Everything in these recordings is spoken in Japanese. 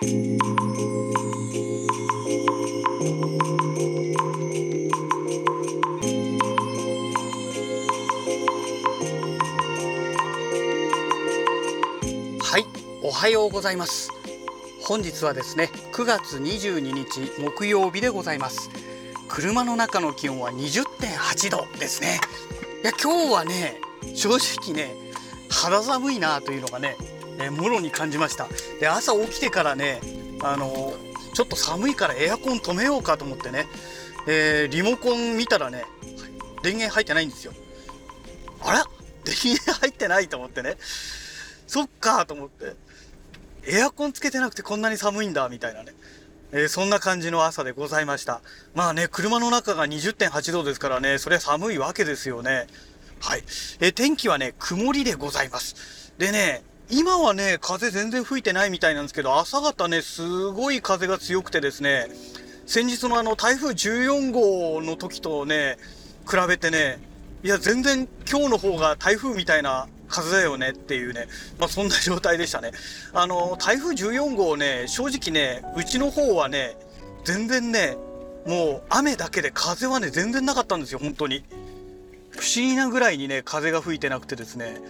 はいおはようございます。本日はですね9月22日木曜日でございます。車の中の気温は20.8度ですね。いや今日はね正直ね肌寒いなというのがねえもろに感じました。で朝起きてからねあのちょっと寒いからエアコン止めようかと思ってね、えーリモコン見たらね電源入ってないんですよ。あら？電源入ってないと思ってね。そっかと思って。エアコンつけてなくてこんなに寒いんだみたいなね、えーそんな感じの朝でございました。まあね車の中が20.8度ですからねそれは寒いわけですよね。はい、えー天気はね曇りでございます。でね今はね風全然吹いてないみたいなんですけど朝方ねすごい風が強くてですね先日のあの台風14号の時とね比べてねいや全然今日の方が台風みたいな風だよねっていうね、まあ、そんな状態でしたね。あの台風14号ね正直ねうちの方はね全然ねもう雨だけで風はね全然なかったんですよ本当に。不思議なぐらいにね風が吹いてなくてですね。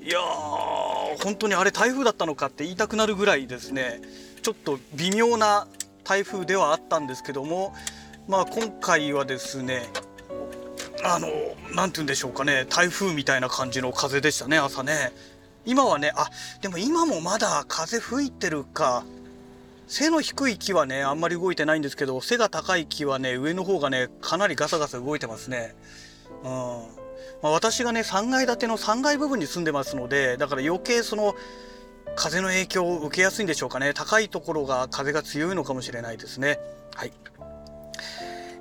いやー。本当にあれ台風だったのかって言いたくなるぐらいですねちょっと微妙な台風ではあったんですけどもまあ今回はですねあの何て言うんでしょうかね台風みたいな感じの風でしたね朝ね。今はねあでも今もまだ風吹いてるか背の低い木はねあんまり動いてないんですけど背が高い木はね上の方がねかなりガサガサ動いてますね。うん。まあ、私がね3階建ての3階部分に住んでますのでだから余計その風の影響を受けやすいんでしょうかね。高いところが風が強いのかもしれないですね。はい。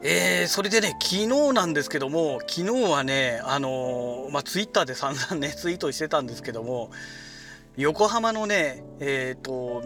えー、それでね昨日なんですけども昨日はねあのーまあツイッターで散々ねツイートしてたんですけども横浜のねえっ、と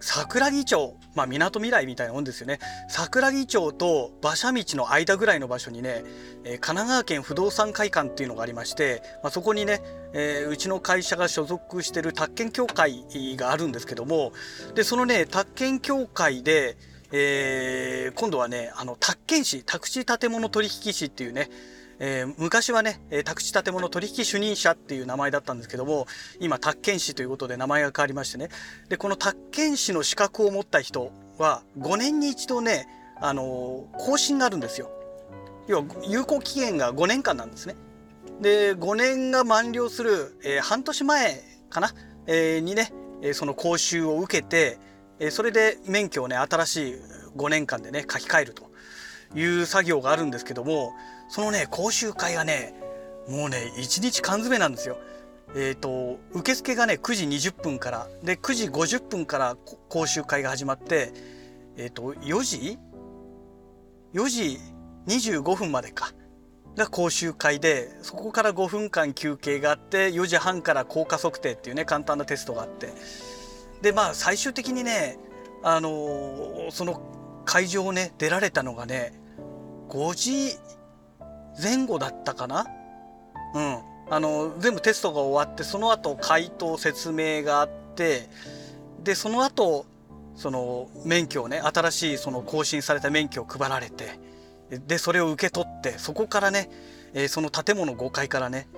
桜木町まあみなとみらいみたいなもんですよね。桜木町と馬車道の間ぐらいの場所にね、えー神奈川県不動産会館っていうのがありまして、まあ、そこにね、えーうちの会社が所属してる宅建協会があるんですけどもでそのね宅建協会で、えー今度はねあの宅建士宅地建物取引士っていうねえー昔はね、えー宅地建物取引主任者っていう名前だったんですけども今宅建士ということで名前が変わりましてね。でこの宅建士の資格を持った人は5年に一度ね、あのー更新があるんですよ。要は有効期限が5年間なんですね。で5年が満了する、えー半年前かな、えーにね、えーその講習を受けて、えーそれで免許をね新しい5年間でね書き換えるという作業があるんですけどもそのね講習会がねもうね1日缶詰なんですよ。えー、と受付がね9時20分からで9時50分から講習会が始まって、えー、と4時？4時25分までか。が講習会でそこから5分間休憩があって4時半から効果測定っていうね簡単なテストがあって。でまあ最終的にねあのーその会場をね出られたのがね5時前後だったかな？うん。あの全部テストが終わってその後回答説明があってでその後その免許をね新しいその更新された免許を配られてでそれを受け取ってそこからね、えーその建物5階からね、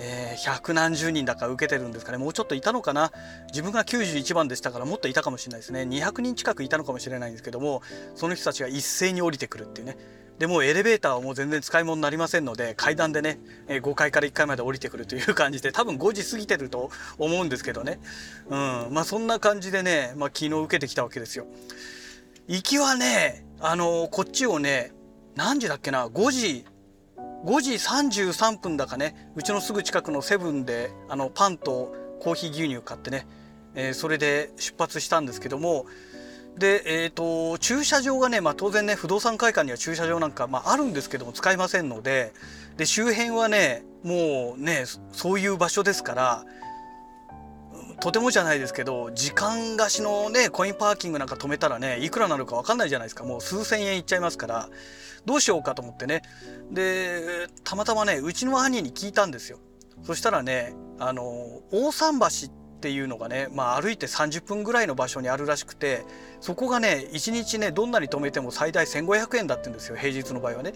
えー百何十人だか受けてるんですかね。もうちょっといたのかな。自分が91番でしたからもっといたかもしれないですね。200人近くいたのかもしれないんですけどもその人たちが一斉に降りてくるっていうね。でもエレベーターはもう全然使い物になりませんので階段でねえ5階から1階まで降りてくるという感じで多分5時過ぎてると思うんですけどね。うん。まあそんな感じでね、まあ、昨日受けてきたわけですよ。行きはねあのこっちをね何時だっけな？5時5時33分だかねうちのすぐ近くのセブンであのパンとコーヒー牛乳買ってね、えーそれで出発したんですけどもで、えー、と駐車場がね、まあ、当然ね不動産会館には駐車場なんか、まあ、あるんですけども使いませんのでで周辺はねもうねそういう場所ですからとてもじゃないですけど時間貸しのねコインパーキングなんか止めたらねいくらなるか分かんないじゃないですか。もう数千円いっちゃいますから。どうしようかと思ってね。でたまたまねうちの兄に聞いたんですよ。そしたらねあの大桟橋っていうのがね、まあ、歩いて30分ぐらいの場所にあるらしくてそこがね1日ねどんなに止めても最大1500円だって言うんですよ。平日の場合はね。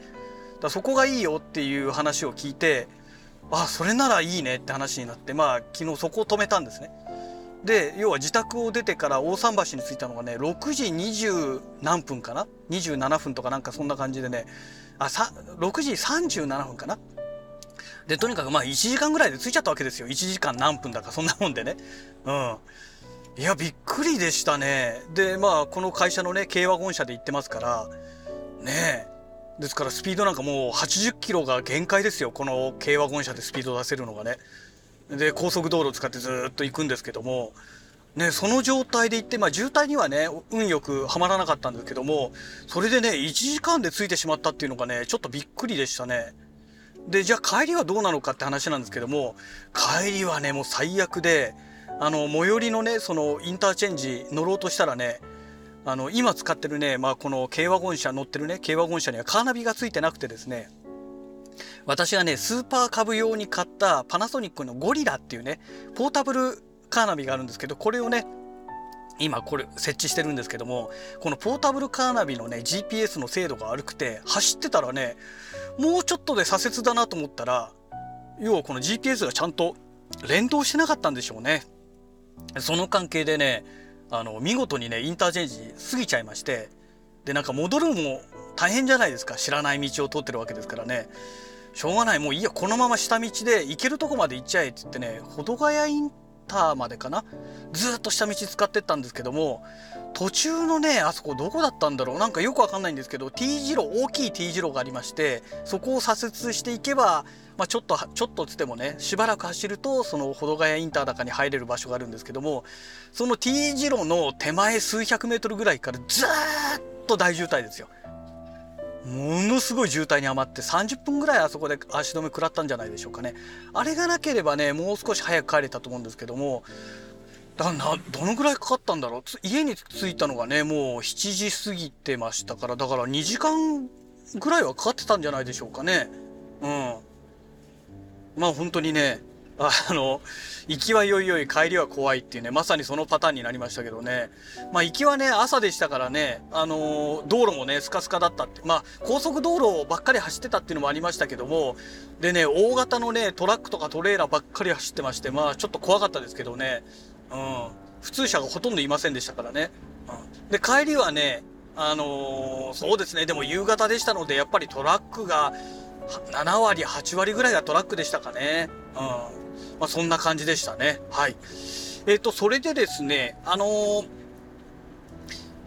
だそこがいいよっていう話を聞いてあそれならいいねって話になってまあ昨日そこを止めたんですね。で要は自宅を出てから大桟橋に着いたのがね6時20何分かな？27分とかなんかそんな感じでね。あさ6時37分かな？でとにかくまあ1時間ぐらいで着いちゃったわけですよ。1時間何分だかそんなもんでね。うん。いやびっくりでしたね。でまあこの会社のね軽ワゴン車で行ってますからねえ。ですからスピードなんかもう80キロが限界ですよ。この軽ワゴン車でスピード出せるのがね。で高速道路を使ってずっと行くんですけども。ね、その状態で行って、まあ、渋滞にはね、運よくはまらなかったんですけども、それでね、1時間で着いてしまったっていうのがね、ちょっとびっくりでしたね。で、じゃあ帰りはどうなのかって話なんですけども、帰りはね、もう最悪で、あの、最寄りのね、そのインターチェンジ乗ろうとしたらね、あの、今使ってるね、まあ、この軽ワゴン車乗ってるね、軽ワゴン車にはカーナビがついてなくてですね、私がね、スーパーカブ用に買ったパナソニックのゴリラっていうね、ポータブルカーナビがあるんですけどこれをね今これ設置してるんですけどもこのポータブルカーナビのね GPS の精度が悪くて走ってたらねもうちょっとで左折だなと思ったら要はこの GPS がちゃんと連動してなかったんでしょうね。その関係でねあの見事にねインターチェンジ過ぎちゃいましてでなんか戻るも大変じゃないですか。知らない道を通ってるわけですからね。しょうがない。もういいやこのまま下道で行けるとこまで行っちゃえって言ってね保土ヶ谷インターまでかな？ずっと下道使ってったんですけども途中のねあそこどこだったんだろう？なんかよくわかんないんですけど T 字路大きい T 字路がありましてそこを左折していけば、まあ、ちょっとちょっとつってもねしばらく走るとその保土ヶ谷インター高に入れる場所があるんですけどもその T 字路の手前数百メートルぐらいからずっと大渋滞ですよ。ものすごい渋滞にはまって30分ぐらいあそこで足止め食らったんじゃないでしょうかね。あれがなければねもう少し早く帰れたと思うんですけどもだなどのぐらいかかったんだろう。家に着いたのがねもう7時過ぎてましたからだから2時間ぐらいはかかってたんじゃないでしょうかね。うん。まあ本当にねあの、行きはよいよい帰りは怖いっていうね、まさにそのパターンになりましたけどね。まあ行きはね、朝でしたからね、あの道路もね、スカスカだったって。まあ高速道路ばっかり走ってたっていうのもありましたけども、でね、大型のね、トラックとかトレーラーばっかり走ってまして、まあちょっと怖かったですけどね、うん。普通車がほとんどいませんでしたからね。うん、で、帰りはね、あのー、そうですね、でも夕方でしたので、やっぱりトラックが7割、8割ぐらいがトラックでしたかね。うん。まあ、そんな感じでしたね。はい。えっ、ー、と、それでですね、あのー、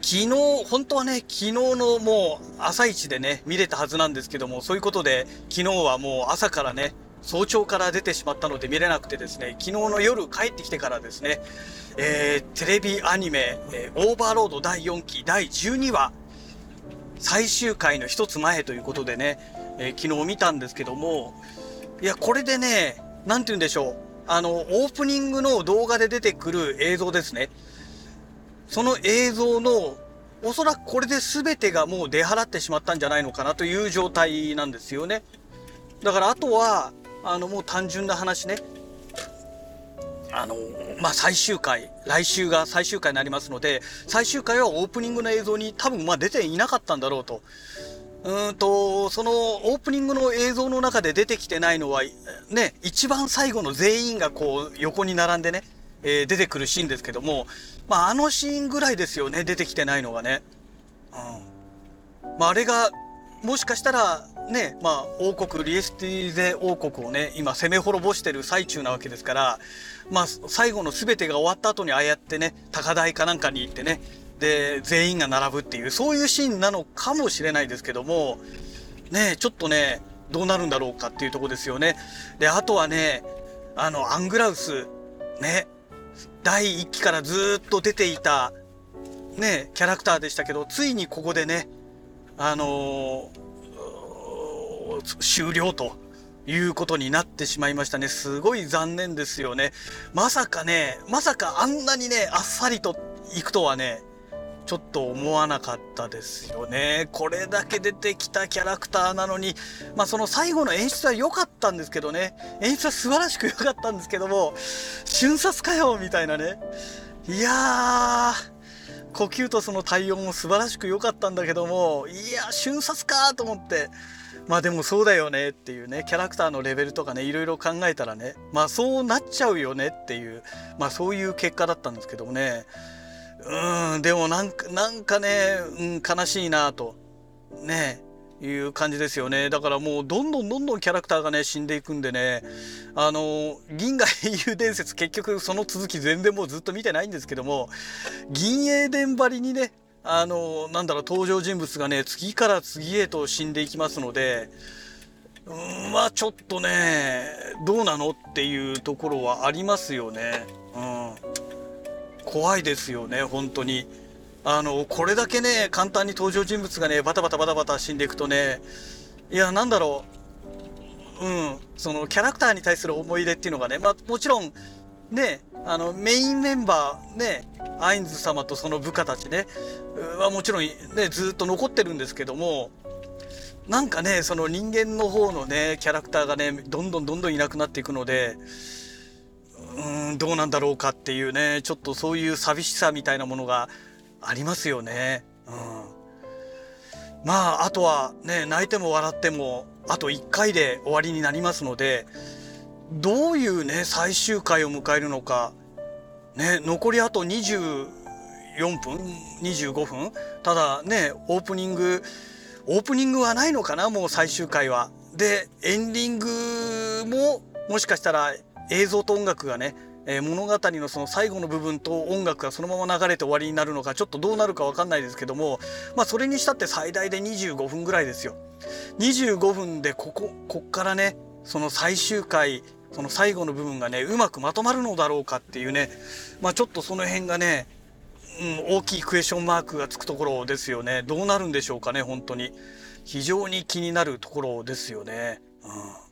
昨日、本当はね、昨日のもう朝一でね、見れたはずなんですけども、そういうことで、昨日はもう朝からね、早朝から出てしまったので見れなくてですね、昨日の夜帰ってきてからですね、えー、テレビアニメ、えー、オーバーロード第4期第12話、最終回の一つ前ということでね、えー、昨日見たんですけども、いや、これでね、なんて言うんでしょう。あの、オープニングの動画で出てくる映像ですね。その映像の、おそらくこれで全てがもう出払ってしまったんじゃないのかなという状態なんですよね。だからあとは、あの、もう単純な話ね。あの、まあ、最終回、来週が最終回になりますので、最終回はオープニングの映像に多分ま出ていなかったんだろうと。うんと、そのオープニングの映像の中で出てきてないのは、ね、一番最後の全員がこう横に並んでね、えー、出てくるシーンですけども、まああのシーンぐらいですよね、出てきてないのがね。うん。まああれが、もしかしたら、ね、まあ王国、リエスティーゼ王国をね、今攻め滅ぼしてる最中なわけですから、まあ最後の全てが終わった後にああやってね、高台かなんかに行ってね、で、全員が並ぶっていう、そういうシーンなのかもしれないですけども、ねちょっとね、どうなるんだろうかっていうとこですよね。で、あとはね、あの、アングラウス、ね、第1期からずっと出ていた、ね、キャラクターでしたけど、ついにここでね、あのー、終了ということになってしまいましたね。すごい残念ですよね。まさかね、まさかあんなにね、あっさりと行くとはね、ちょっと思わなかったですよね。これだけ出てきたキャラクターなのに、まあその最後の演出は良かったんですけどね、演出は素晴らしく良かったんですけども、瞬殺かよみたいなね。いやー、呼吸とその対応も素晴らしく良かったんだけども、いや、瞬殺かと思って、まあでもそうだよねっていうね。キャラクターのレベルとかねいろいろ考えたらね。まあそうなっちゃうよねっていう。まあそういう結果だったんですけどもね。うんでもなんかなんかね、うん、悲しいなとねいう感じですよね。だからもうどんどんどんどんキャラクターがね死んでいくんでね。あの銀河英雄伝説結局その続き全然もうずっと見てないんですけども銀英伝張りにねあのなんだろう登場人物がね次から次へと死んでいきますのでうんまあちょっとねどうなのっていうところはありますよね。うん、怖いですよね本当に。あのこれだけね簡単に登場人物がねバタバタバタバタ死んでいくとねいやなんだろううんそのキャラクターに対する思い入れっていうのがねまあもちろんねあのメインメンバーねアインズ様とその部下たちねはもちろんねずっと残ってるんですけどもなんかねその人間の方のねキャラクターがねどんどんどんどんいなくなっていくのでどうなんだろうかっていうねちょっとそういう寂しさみたいなものがありますよね。うん、まああとはね泣いても笑ってもあと1回で終わりになりますのでどういうね最終回を迎えるのかね残りあと24分25分ただねオープニングオープニングはないのかなもう最終回は。でエンディングももしかしたら映像と音楽がね、えー、物語のその最後の部分と音楽がそのまま流れて終わりになるのかちょっとどうなるか分かんないですけどもまあそれにしたって最大で25分ぐらいですよ。25分でこここっからねその最終回その最後の部分がねうまくまとまるのだろうかっていうねまあちょっとその辺がね、うん、大きいクエスチョンマークがつくところですよねどうなるんでしょうかね本当に非常に気になるところですよね。うん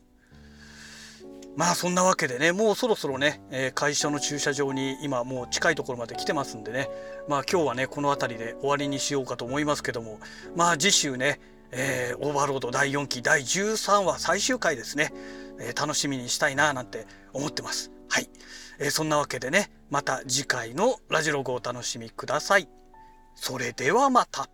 まあそんなわけでねもうそろそろね、えー、会社の駐車場に今もう近いところまで来てますんでねまあ今日はねこの辺りで終わりにしようかと思いますけどもまあ次週ね、えー、オーバーロード第4期第13話最終回ですねえー、楽しみにしたいななんて思ってます。はい、え、そんなわけでねまた次回のラジログをお楽しみください。それではまた。